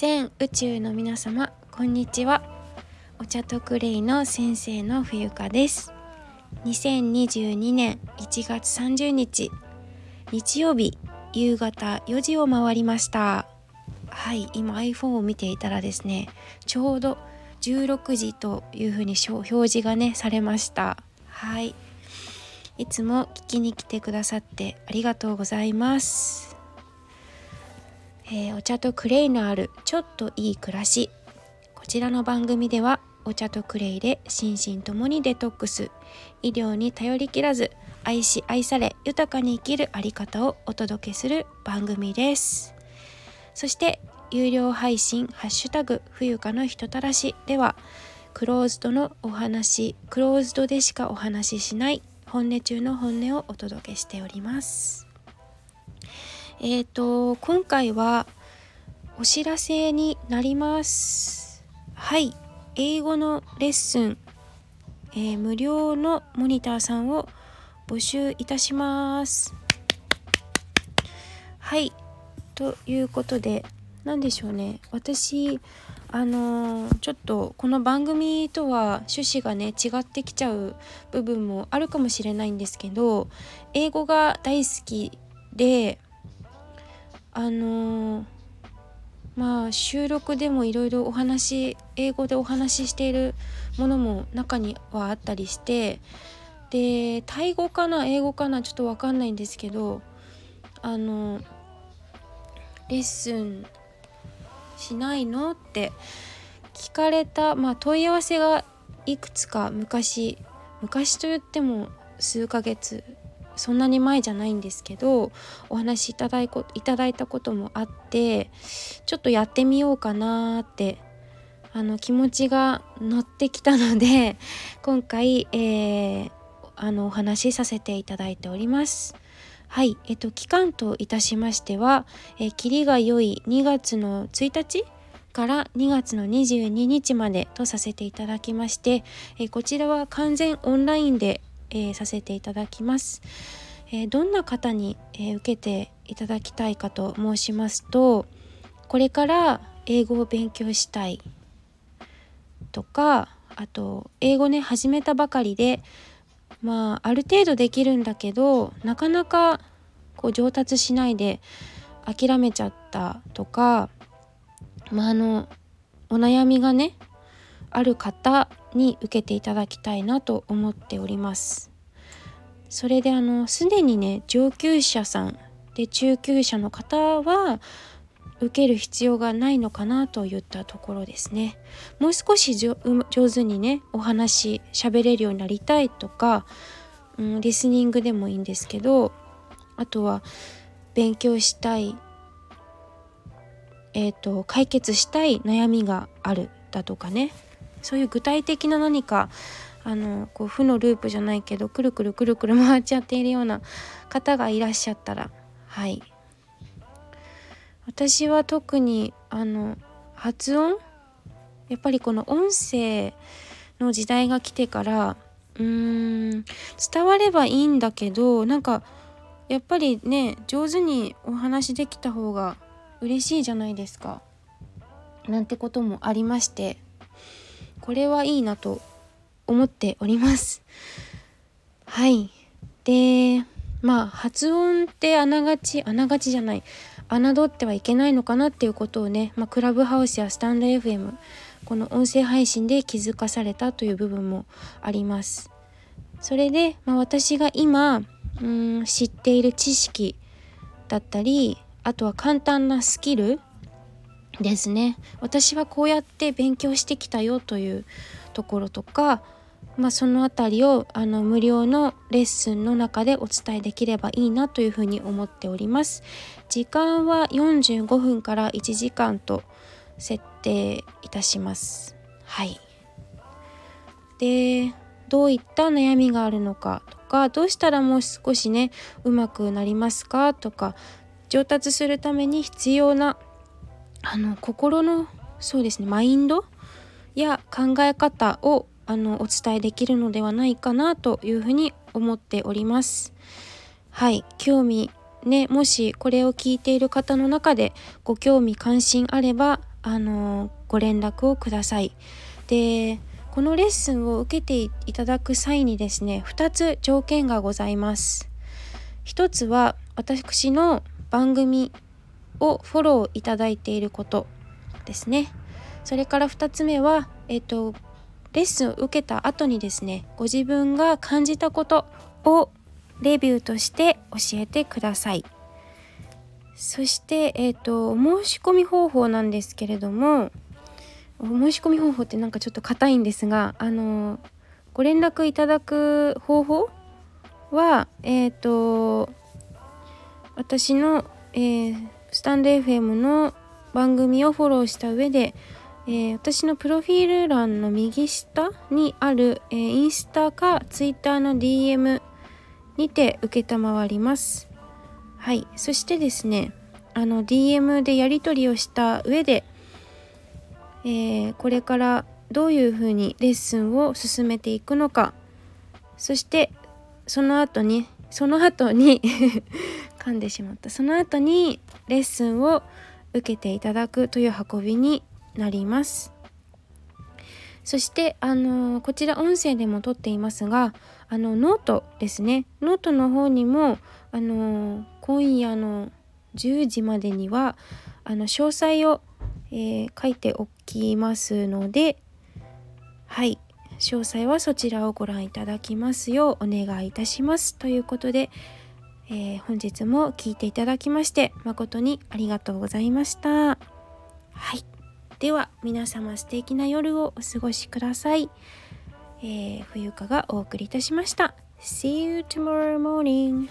全宇宙の皆様こんにちは。お茶とクレイの先生の冬香です。2022年1月30日日曜日夕方4時を回りました。はい今 iPhone を見ていたらですねちょうど16時というふうに表示がねされました。はい。いつも聞きに来てくださってありがとうございます。えー、お茶とクレイのあるちょっといい暮らし。こちらの番組ではお茶とクレイで心身ともにデトックス。医療に頼りきらず愛し愛され豊かに生きるあり方をお届けする番組です。そして有料配信「ハッシュタグ冬香の人たらし」ではクローズドのお話クローズドでしかお話ししない本音中の本音をお届けしております。えっ、ー、と今回はお知らせになります。はい。英語のレッスン、えー、無料のモニターさんを募集いたします。はい。ということで何でしょうね。私あのー、ちょっとこの番組とは趣旨がね違ってきちゃう部分もあるかもしれないんですけど英語が大好きであのー、まあ収録でもいろいろお話英語でお話ししているものも中にはあったりしてでタイ語かな英語かなちょっと分かんないんですけどあのレッスンしないのって聞かれた、まあ、問い合わせがいくつか昔昔と言っても数ヶ月そんなに前じゃないんですけどお話しいただいいただいたこともあってちょっとやってみようかなってあの気持ちが乗ってきたので 今回、えー、あのお話しさせていただいております。はい、えっと期間といたしましては、えー、キリが良い2月の1日から2月の22日までとさせていただきまして、えー、こちらは完全オンラインでえー、させていただきます。えー、どんな方に、えー、受けていただきたいかと申しますとこれから英語を勉強したいとかあと英語ね始めたばかりでまあある程度できるんだけどなかなかこう上達しないで諦めちゃったとかまああのお悩みがねある方に受けていただきたいなと思っております。それであのすでにね上級者さんで中級者の方は受ける必要がないのかなといったところですね。もう少し上手にねお話喋れるようになりたいとか、うん、リスニングでもいいんですけどあとは勉強したいえーと解決したい悩みがあるだとかね。そういう具体的な何かあのこう負のループじゃないけどくるくるくるくる 回っちゃっているような方がいらっしゃったらはい。私は特にあの発音？やっぱりこの音声の時代が来てからうーん伝わればいいんだけどなんかやっぱりね上手にお話できた方が嬉しいじゃないですか。なんてこともありまして。これはいいなと思っております。はい。でまあ発音ってあながちあながちじゃない。侮ってはいけないのかなっていうことをね、まあ、クラブハウスやスタンド FM この音声配信で気づかされたという部分もあります。それで、まあ、私が今うん知っている知識だったりあとは簡単なスキルですね。私はこうやって勉強してきたよというところとか、まあ、その辺りをあの無料のレッスンの中でお伝えできればいいなというふうに思っております。時間は45分から1時間と設定いたします。はい。でどういった悩みがあるのかとかどうしたらもう少しねうまくなりますかとか上達するために必要なあの心のそうですねマインドや考え方をあのお伝えできるのではないかなというふうに思っております。はい興味ねもしこれを聞いている方の中でご興味関心あればあのご連絡をください。でこのレッスンを受けていただく際にですね2つ条件がございます。1つは私の番組をフォローいただいていることですね。それから2つ目は、えっと、レッスンを受けた後にですねご自分が感じたことをレビューとして教えてください。そして、えーと、申し込み方法なんですけれども申し込み方法ってなんかちょっと硬いんですがあのご連絡いただく方法はえっ、ー、と私の、えー、スタンド FM の番組をフォローした上で、えー、私のプロフィール欄の右下にある、えインスタかツイッターの DM にて承ります。はい、そしてですねあの DM でやり取りをした上で、えー、これからどういうふうにレッスンを進めていくのかそしてその後にその後に噛んでしまった。その後にレッスンを受けていただくという運びになります。そしてあのこちら音声でも撮っていますがあのノートですね。ノートの方にもあの今夜の10時までにはあの詳細を、えー、書いておきますのではい。詳細はそちらをご覧いただきますようお願いいたします。ということで、えー、本日も聴いていただきまして誠にありがとうございました。はい。では皆様素敵な夜をお過ごしください。えー、冬香がお送りいたしました。See you tomorrow morning.